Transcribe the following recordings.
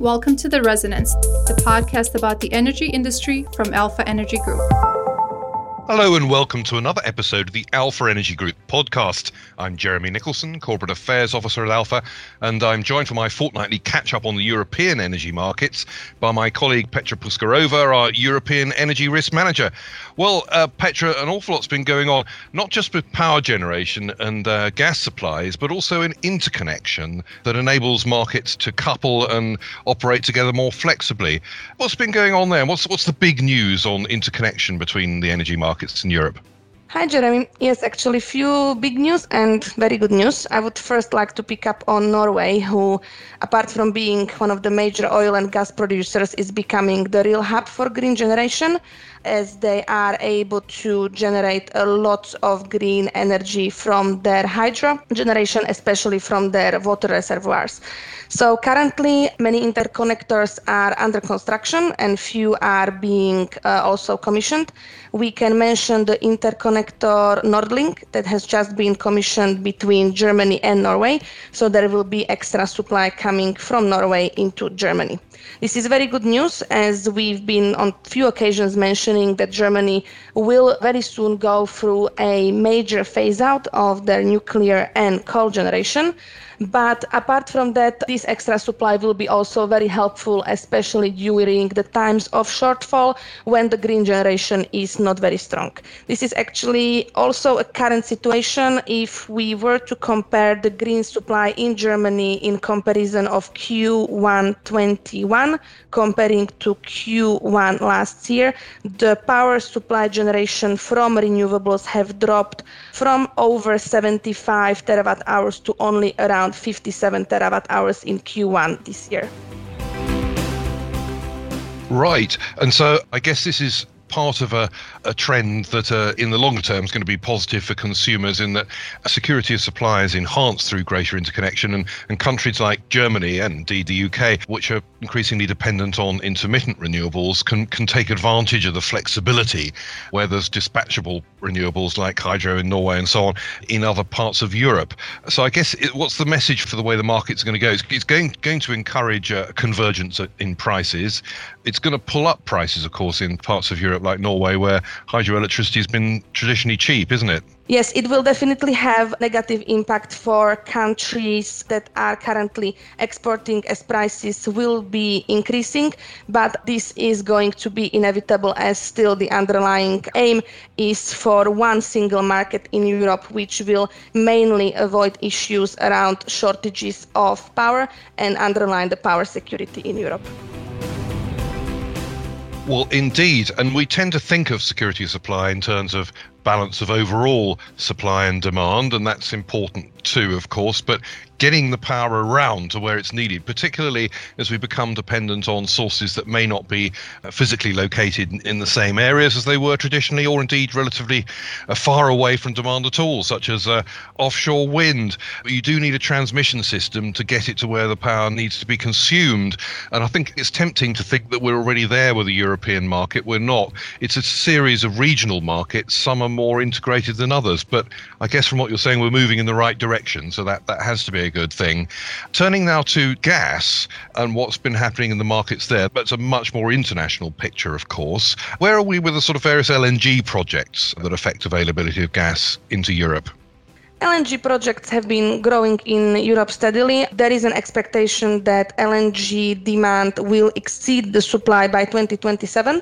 Welcome to The Resonance, the podcast about the energy industry from Alpha Energy Group. Hello and welcome to another episode of the Alpha Energy Group podcast. I'm Jeremy Nicholson, Corporate Affairs Officer at Alpha, and I'm joined for my fortnightly catch up on the European energy markets by my colleague Petra Puskarova, our European Energy Risk Manager. Well, uh, Petra, an awful lot's been going on, not just with power generation and uh, gas supplies, but also an interconnection that enables markets to couple and operate together more flexibly. What's been going on there? What's, what's the big news on interconnection between the energy markets? Markets in Europe? Hi, Jeremy. Yes, actually, a few big news and very good news. I would first like to pick up on Norway, who, apart from being one of the major oil and gas producers, is becoming the real hub for green generation as they are able to generate a lot of green energy from their hydro generation, especially from their water reservoirs. So currently, many interconnectors are under construction and few are being uh, also commissioned. We can mention the interconnector NordLink that has just been commissioned between Germany and Norway. So there will be extra supply coming from Norway into Germany. This is very good news as we've been on few occasions mentioning that Germany will very soon go through a major phase out of their nuclear and coal generation. But apart from that, this extra supply will be also very helpful, especially during the times of shortfall when the green generation is not very strong. This is actually also a current situation if we were to compare the green supply in Germany in comparison of Q1 21 comparing to Q1 last year. The power supply generation from renewables have dropped from over 75 terawatt hours to only around around 57 terawatt hours in Q1 this year. Right. And so I guess this is part of a, a trend that uh, in the longer term is going to be positive for consumers in that security of supply is enhanced through greater interconnection and, and countries like Germany and indeed the UK, which are increasingly dependent on intermittent renewables, can, can take advantage of the flexibility where there's dispatchable renewables like hydro in Norway and so on in other parts of Europe. So I guess it, what's the message for the way the market's going to go? It's, it's going, going to encourage uh, convergence in prices. It's going to pull up prices, of course, in parts of Europe Europe, like Norway, where hydroelectricity has been traditionally cheap, isn't it? Yes, it will definitely have negative impact for countries that are currently exporting as prices will be increasing, but this is going to be inevitable as still the underlying aim is for one single market in Europe which will mainly avoid issues around shortages of power and underline the power security in Europe. Well, indeed. And we tend to think of security supply in terms of balance of overall supply and demand, and that's important too, of course. But getting the power around to where it's needed, particularly as we become dependent on sources that may not be uh, physically located in the same areas as they were traditionally, or indeed relatively uh, far away from demand at all, such as uh, offshore wind. You do need a transmission system to get it to where the power needs to be consumed. And I think it's tempting to think that we're already there with the European market. We're not. It's a series of regional markets. Some are more integrated than others. But I guess from what you're saying, we're moving in the right direction. So that, that has to be a good thing. Turning now to gas and what's been happening in the markets there, but it's a much more international picture, of course. Where are we with the sort of various LNG projects that affect availability of gas into Europe? LNG projects have been growing in Europe steadily. There is an expectation that LNG demand will exceed the supply by 2027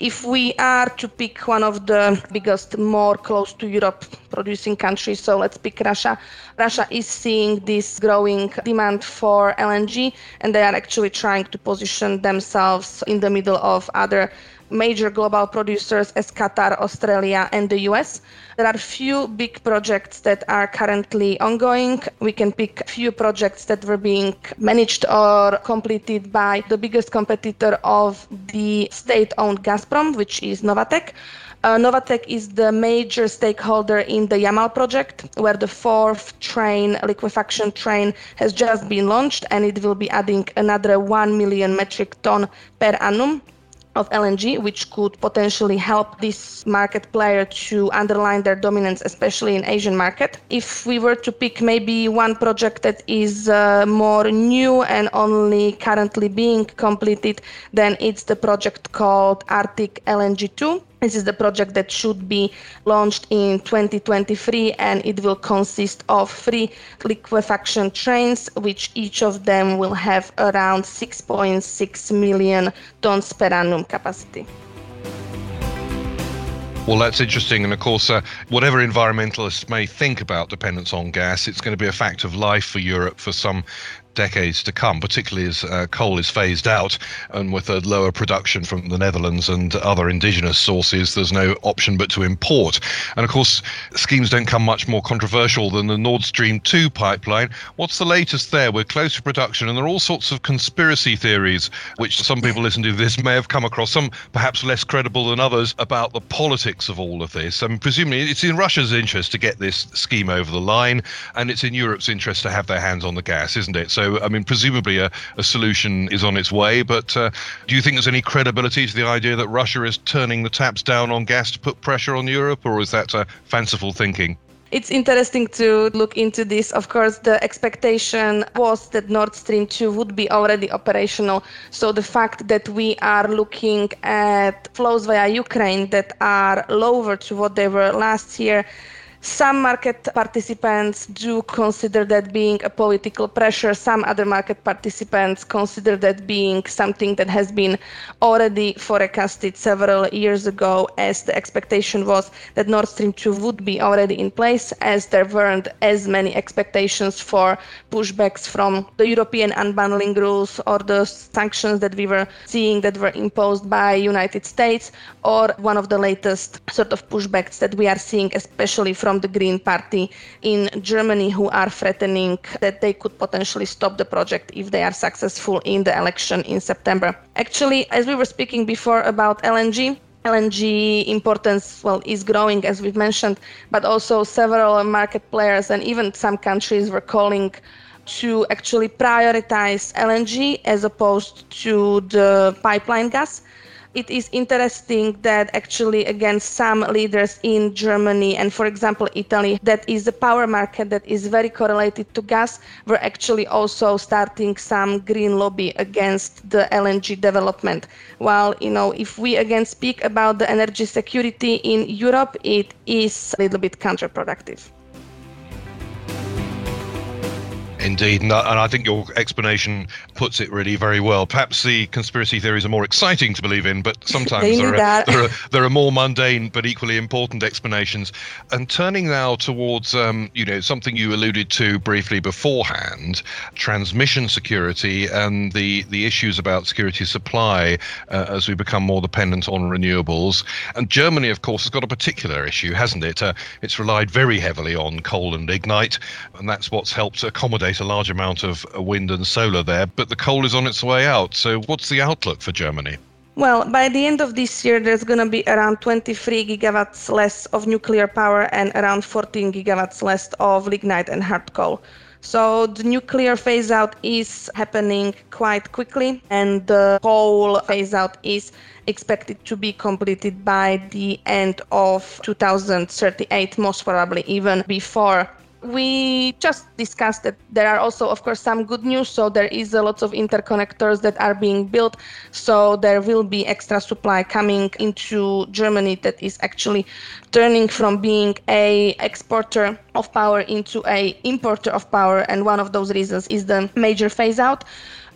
if we are to pick one of the biggest, more close to Europe producing countries, so let's pick Russia. Russia is seeing this growing demand for LNG, and they are actually trying to position themselves in the middle of other major global producers as Qatar, Australia, and the US. There are few big projects that are currently ongoing. We can pick few projects that were being managed or completed by the biggest competitor of the state-owned Gazprom, which is Novatek. Uh, Novatek is the major stakeholder in the Yamal project, where the fourth train, liquefaction train, has just been launched and it will be adding another 1 million metric ton per annum of LNG, which could potentially help this market player to underline their dominance, especially in Asian market. If we were to pick maybe one project that is uh, more new and only currently being completed, then it's the project called Arctic LNG 2 this is the project that should be launched in 2023 and it will consist of three liquefaction trains, which each of them will have around 6.6 million tons per annum capacity. Well, that's interesting. And of course, uh, whatever environmentalists may think about dependence on gas, it's going to be a fact of life for Europe for some decades to come, particularly as uh, coal is phased out and with a lower production from the Netherlands and other indigenous sources, there's no option but to import. And of course, schemes don't come much more controversial than the Nord Stream 2 pipeline. What's the latest there? We're close to production, and there are all sorts of conspiracy theories, which some people listening to this may have come across, some perhaps less credible than others, about the politics of all of this. I mean, presumably it's in Russia's interest to get this scheme over the line, and it's in Europe's interest to have their hands on the gas, isn't it? So I mean, presumably a, a solution is on its way. But uh, do you think there's any credibility to the idea that Russia is turning the taps down on gas to put pressure on Europe, or is that uh, fanciful thinking? It's interesting to look into this. Of course, the expectation was that Nord Stream 2 would be already operational. So the fact that we are looking at flows via Ukraine that are lower to what they were last year some market participants do consider that being a political pressure. Some other market participants consider that being something that has been already forecasted several years ago, as the expectation was that Nord Stream 2 would be already in place, as there weren't as many expectations for pushbacks from the European unbundling rules or the sanctions that we were seeing that were imposed by United States, or one of the latest sort of pushbacks that we are seeing, especially from from the Green Party in Germany who are threatening that they could potentially stop the project if they are successful in the election in September. Actually, as we were speaking before about LNG, LNG importance well is growing as we've mentioned, but also several market players and even some countries were calling to actually prioritize LNG as opposed to the pipeline gas it is interesting that actually against some leaders in Germany and for example Italy that is a power market that is very correlated to gas were actually also starting some green lobby against the LNG development. While you know if we again speak about the energy security in Europe it is a little bit counterproductive Indeed, and I think your explanation puts it really very well. Perhaps the conspiracy theories are more exciting to believe in, but sometimes there are, there, are, there, are, more mundane but equally important explanations. And turning now towards, um, you know, something you alluded to briefly beforehand, transmission security and the the issues about security supply uh, as we become more dependent on renewables. And Germany, of course, has got a particular issue, hasn't it? Uh, it's relied very heavily on coal and lignite, and that's what's helped accommodate a large amount of wind and solar there, but the coal is on its way out. So, what's the outlook for Germany? Well, by the end of this year, there's going to be around 23 gigawatts less of nuclear power and around 14 gigawatts less of lignite and hard coal. So the nuclear phase out is happening quite quickly, and the coal phase out is expected to be completed by the end of 2038, most probably even before we just discussed that there are also of course some good news. So there is a lot of interconnectors that are being built. So there will be extra supply coming into germany that is actually turning from being a exporter of power into a importer of power. And one of those reasons is the major phase out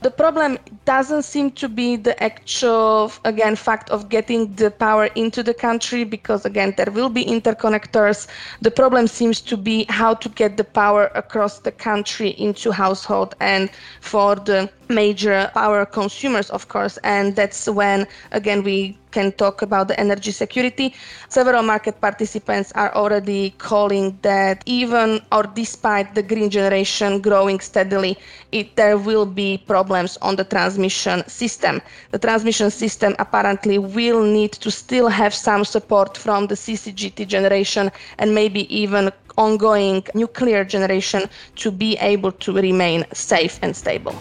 the problem doesn't seem to be the actual again fact of getting the power into the country because again there will be interconnectors. The problem seems to be how to get the power across the country into household and for the major power consumers, of course, and that's when, again, we can talk about the energy security. Several market participants are already calling that even or despite the green generation growing steadily, it, there will be problems on the transmission system. The transmission system apparently will need to still have some support from the CCGT generation and maybe even ongoing nuclear generation to be able to remain safe and stable.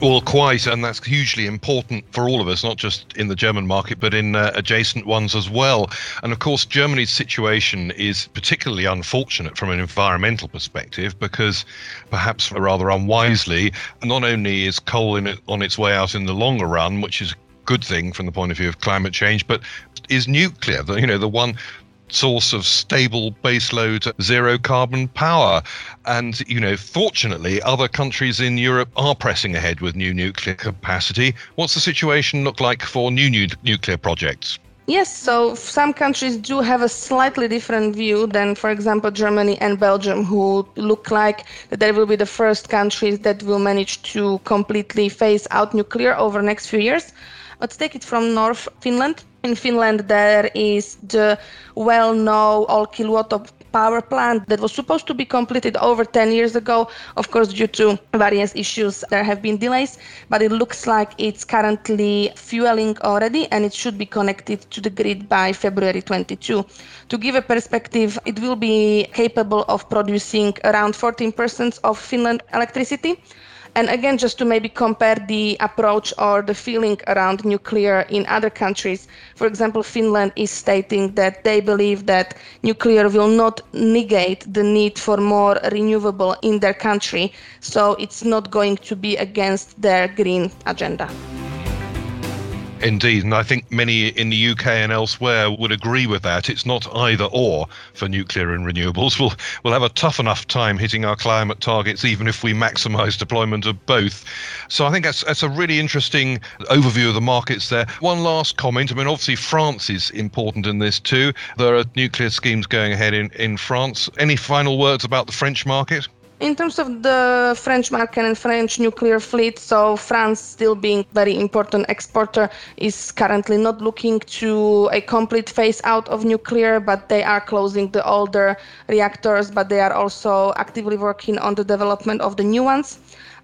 Well, quite, and that's hugely important for all of us, not just in the German market, but in uh, adjacent ones as well. And of course, Germany's situation is particularly unfortunate from an environmental perspective because, perhaps rather unwisely, not only is coal it, on its way out in the longer run, which is a good thing from the point of view of climate change, but is nuclear, the, you know, the one source of stable baseload zero carbon power. And, you know, fortunately, other countries in Europe are pressing ahead with new nuclear capacity. What's the situation look like for new, new nuclear projects? Yes, so some countries do have a slightly different view than, for example, Germany and Belgium, who look like they will be the first countries that will manage to completely phase out nuclear over the next few years. Let's take it from North Finland. In Finland, there is the well-known Olkiluoto power plant that was supposed to be completed over 10 years ago. Of course, due to various issues, there have been delays, but it looks like it's currently fueling already and it should be connected to the grid by February 22. To give a perspective, it will be capable of producing around 14% of Finland electricity. And again, just to maybe compare the approach or the feeling around nuclear in other countries. For example, Finland is stating that they believe that nuclear will not negate the need for more renewable in their country. So it's not going to be against their green agenda. Indeed, and I think many in the UK and elsewhere would agree with that. It's not either or for nuclear and renewables. We'll we'll have a tough enough time hitting our climate targets, even if we maximise deployment of both. So I think that's that's a really interesting overview of the markets there. One last comment. I mean, obviously France is important in this too. There are nuclear schemes going ahead in in France. Any final words about the French market? In terms of the French market and French nuclear fleet, so France still being very important exporter is currently not looking to a complete phase out of nuclear, but they are closing the older reactors, but they are also actively working on the development of the new ones.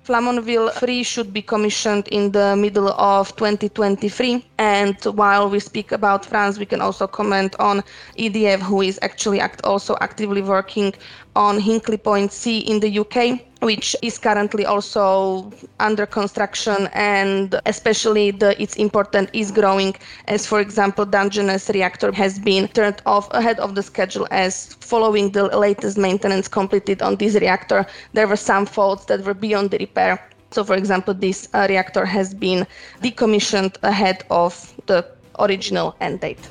Flamanville 3 should be commissioned in the middle of 2023. And while we speak about France, we can also comment on EDF, who is actually act- also actively working on Hinkley Point C in the UK which is currently also under construction and especially the its importance is growing as for example Dungeness reactor has been turned off ahead of the schedule as following the latest maintenance completed on this reactor there were some faults that were beyond the repair. So for example this uh, reactor has been decommissioned ahead of the original end date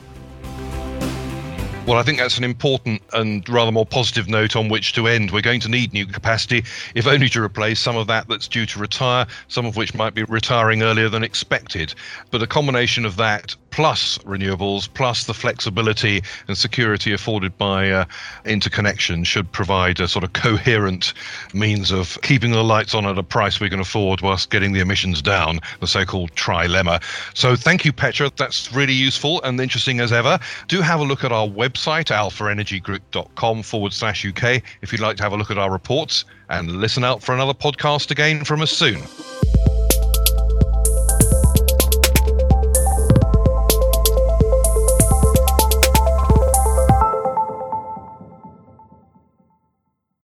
well, I think that's an important and rather more positive note on which to end. We're going to need new capacity, if only to replace some of that that's due to retire, some of which might be retiring earlier than expected. But a combination of that plus renewables, plus the flexibility and security afforded by uh, interconnection should provide a sort of coherent means of keeping the lights on at a price we can afford whilst getting the emissions down, the so called trilemma. So thank you, Petra. That's really useful and interesting as ever. Do have a look at our website, alphaenergygroup.com forward slash UK, if you'd like to have a look at our reports and listen out for another podcast again from us soon.